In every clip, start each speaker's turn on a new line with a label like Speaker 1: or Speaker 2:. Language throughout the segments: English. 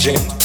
Speaker 1: watching.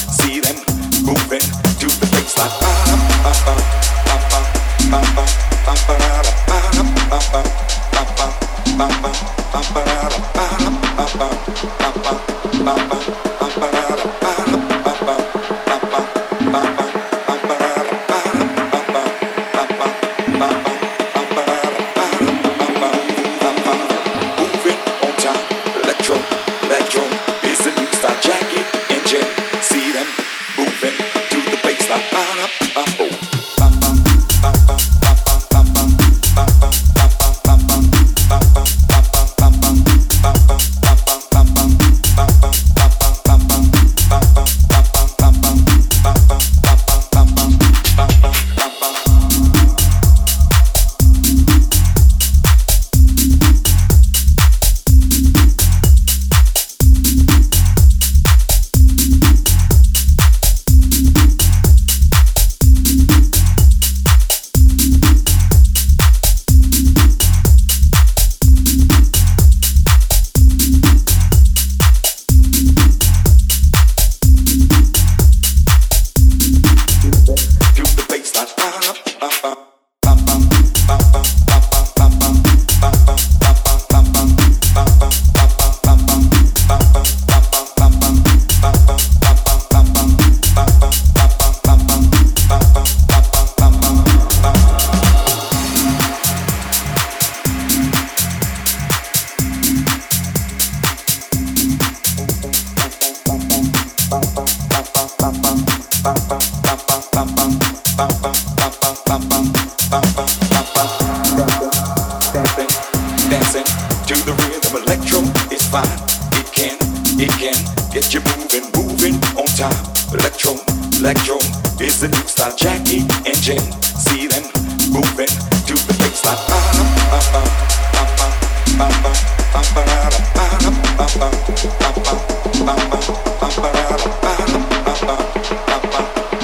Speaker 1: electro, electro is the new style. Jackie and Jen see them moving to the bass line.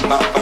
Speaker 1: Ba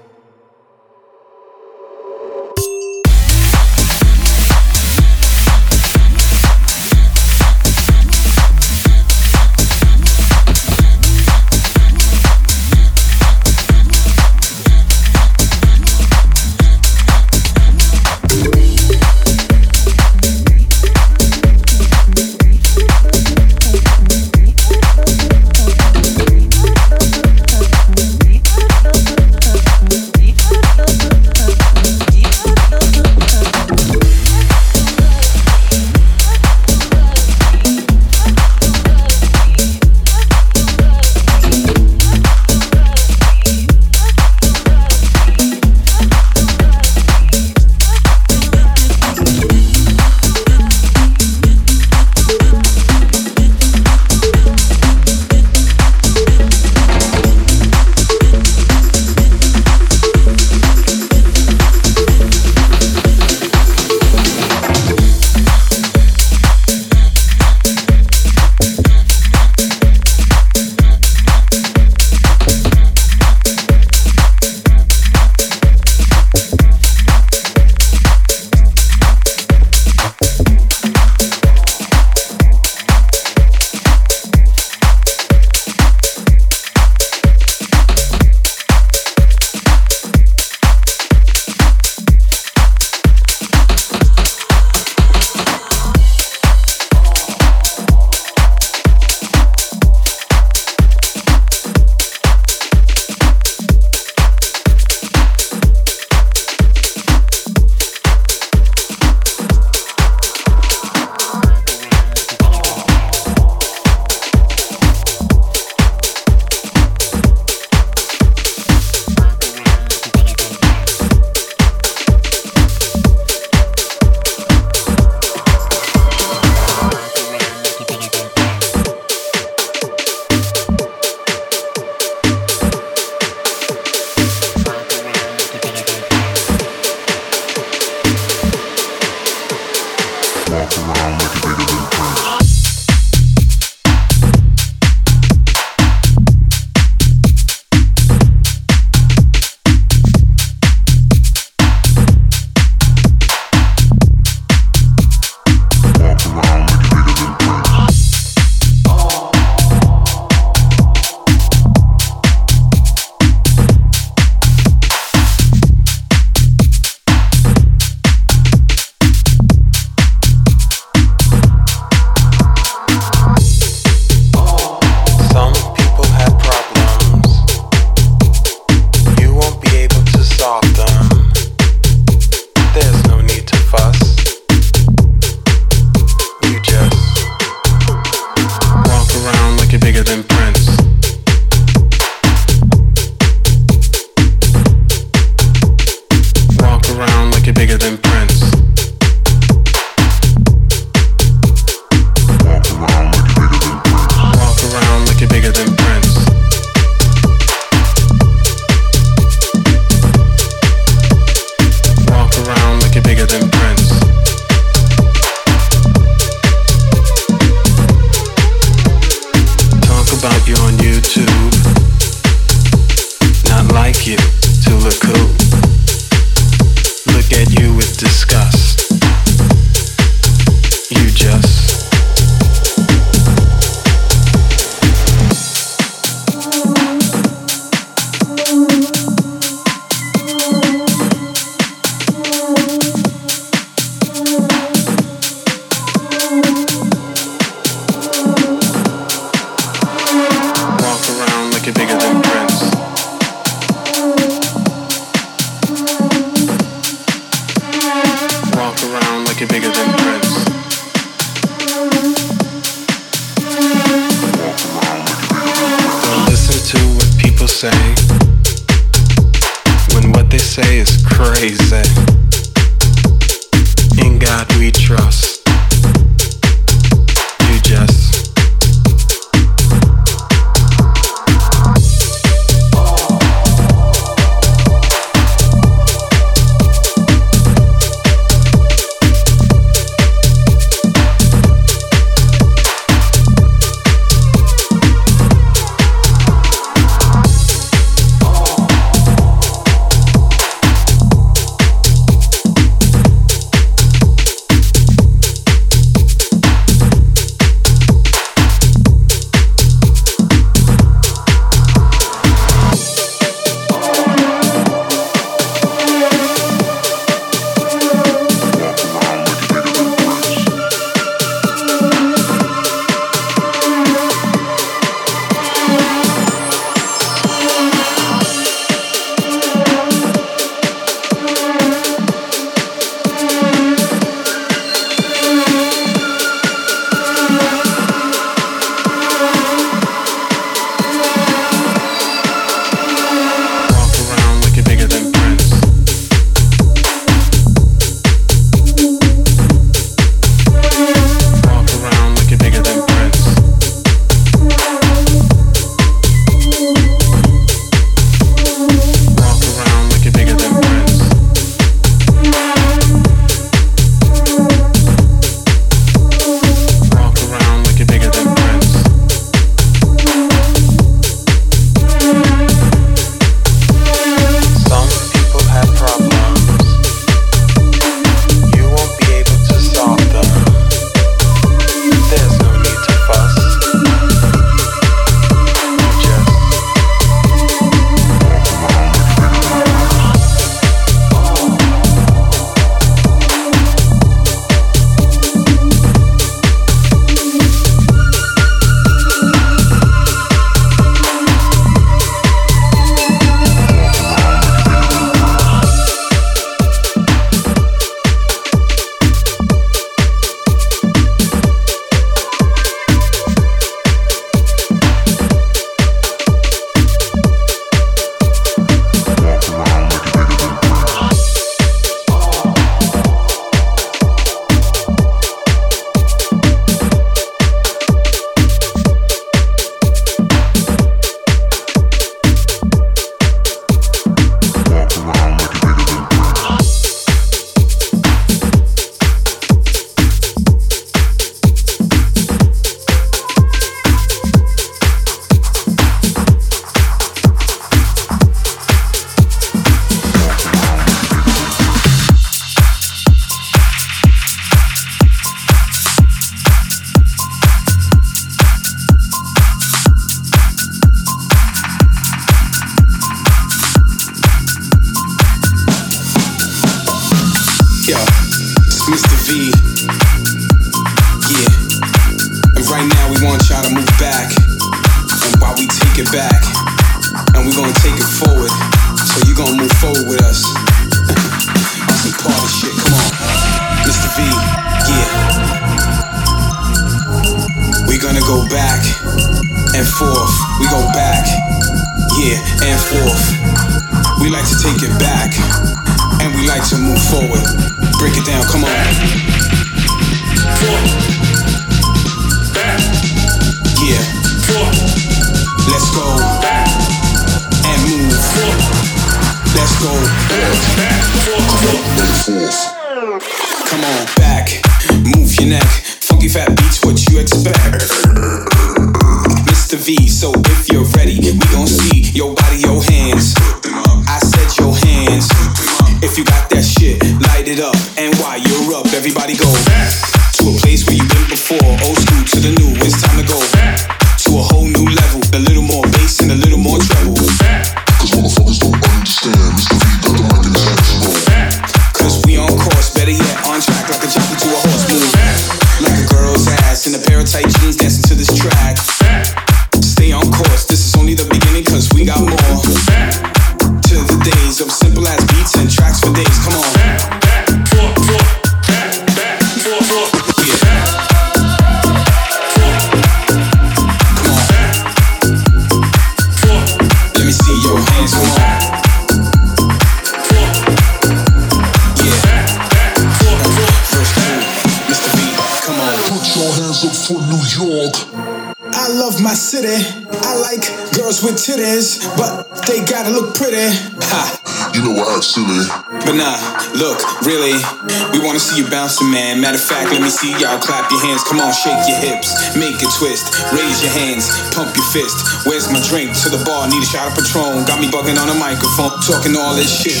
Speaker 2: you
Speaker 1: bouncing, man. Matter of fact, let me see y'all clap your hands. Come on, shake your hips, make a twist, raise your hands, pump your fist. Where's my drink? To the bar, need a shot of Patron. Got me bugging on the microphone, talking all this shit.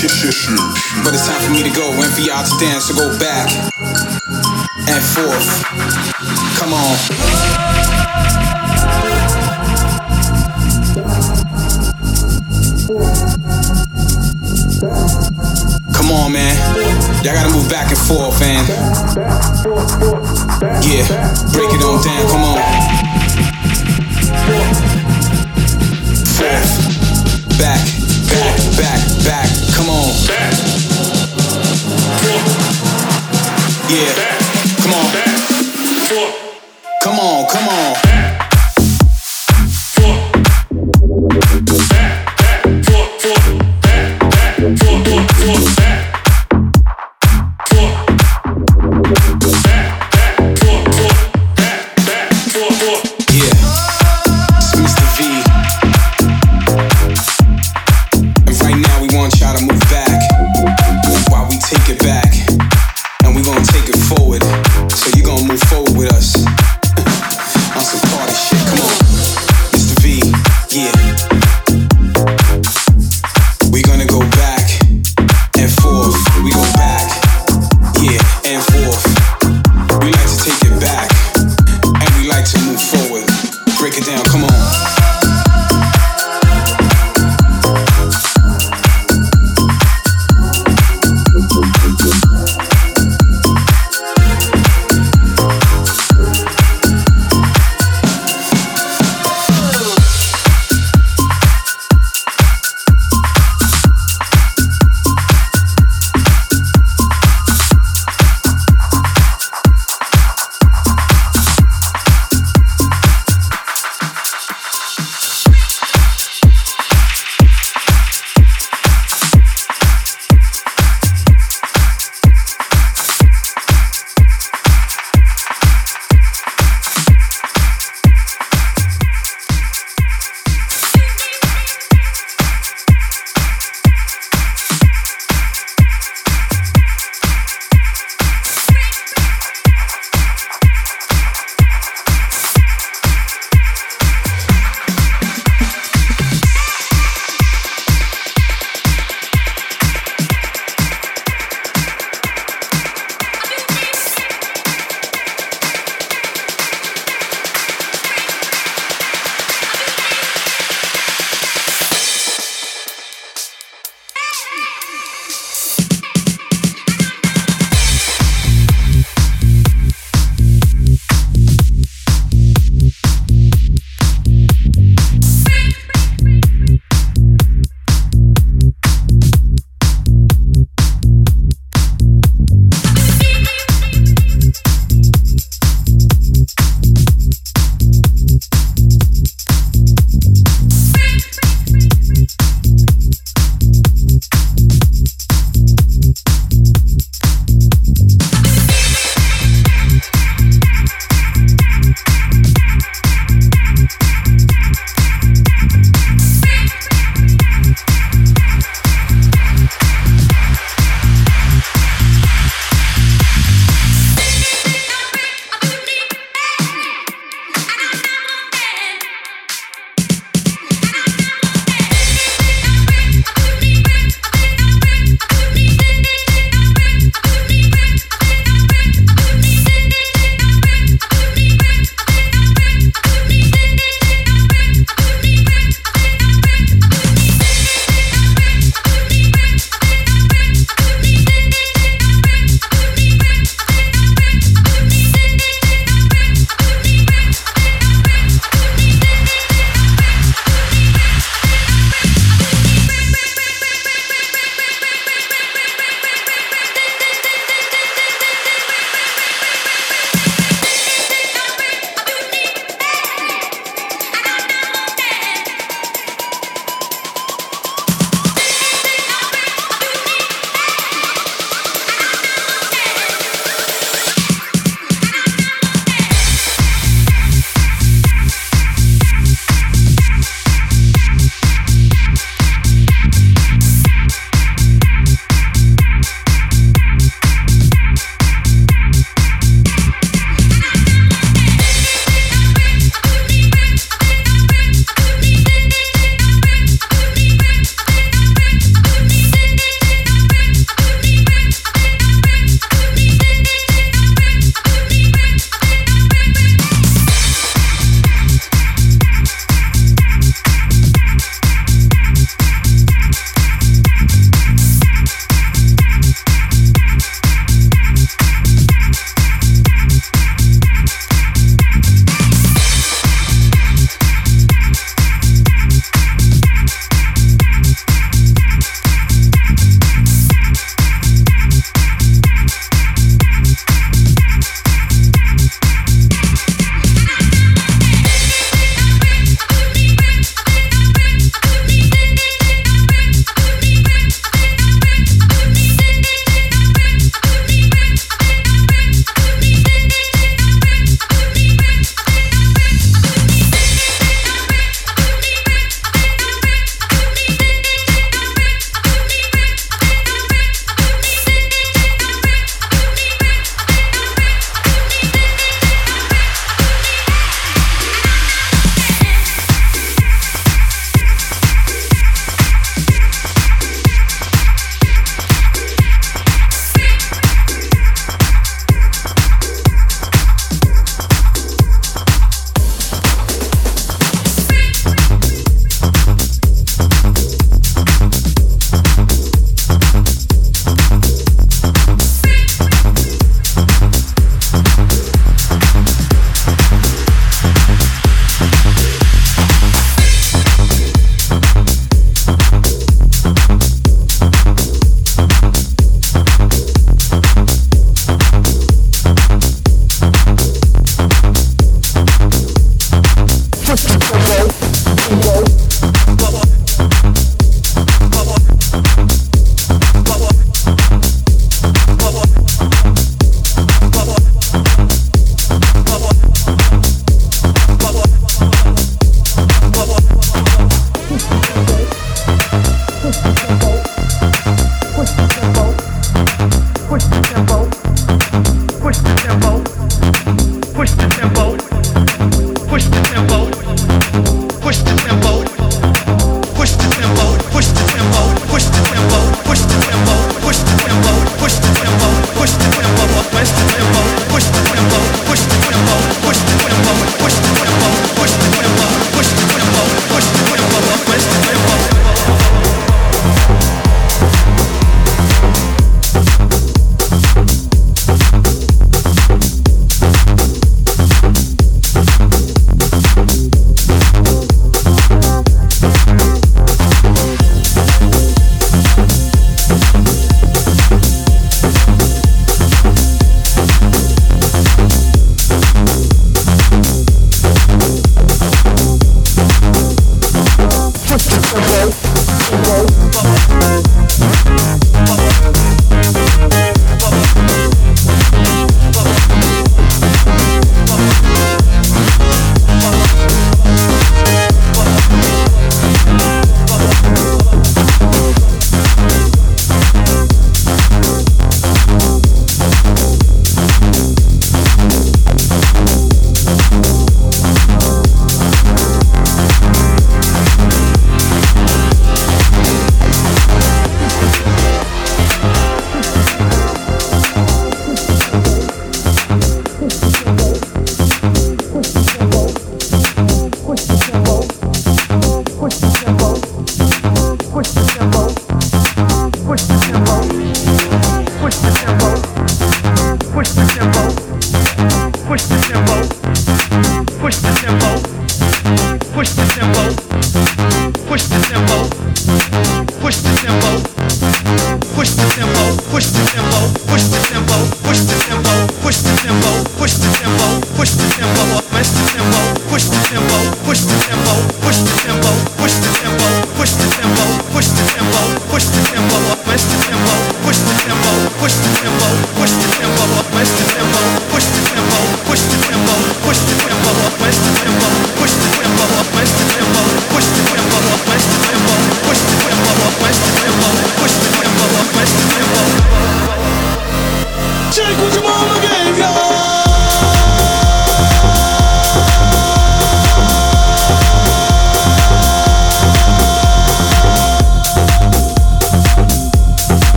Speaker 1: But it's time for me to go and for y'all to dance, so go back and forth. Come on. Come on, man. Y'all gotta move back and forth man. yeah, break it on down. Come on. Forth, back, back, back, back. Come on. Yeah, come on. Come on, come on.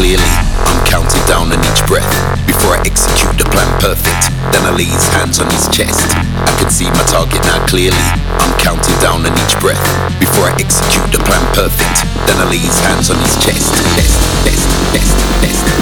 Speaker 1: clearly. I'm counting down on
Speaker 3: each breath before I execute the plan perfect. Then I lay his hands on his chest. I can see my target now clearly. I'm counting down on each breath before I execute
Speaker 4: the plan perfect. Then I lay his hands on his chest. Best, best, best, best.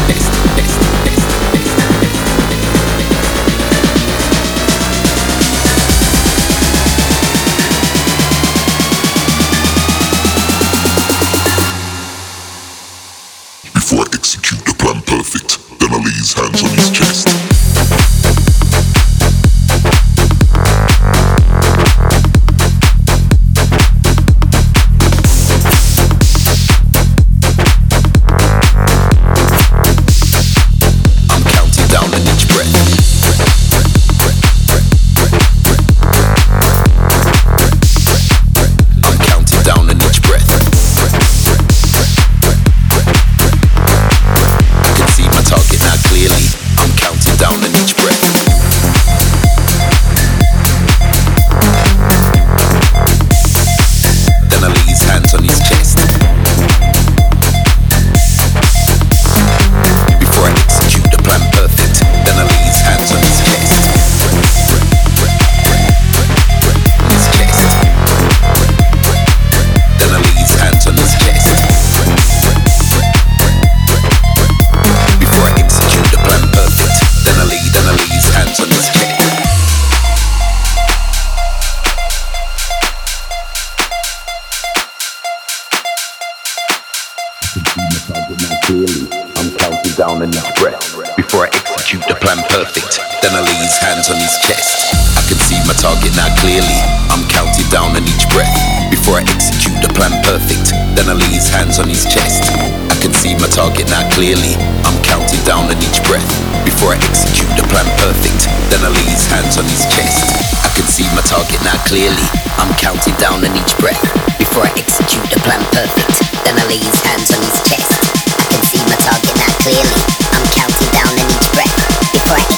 Speaker 4: hands on his chest. I can see my target now clearly. I'm counting down in each breath before I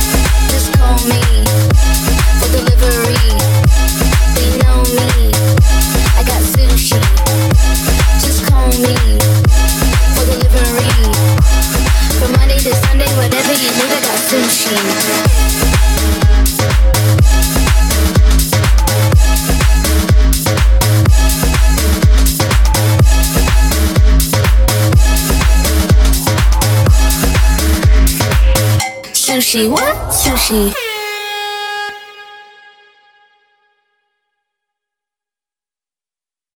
Speaker 4: Whatever you need, I got sushi. 谁我就是。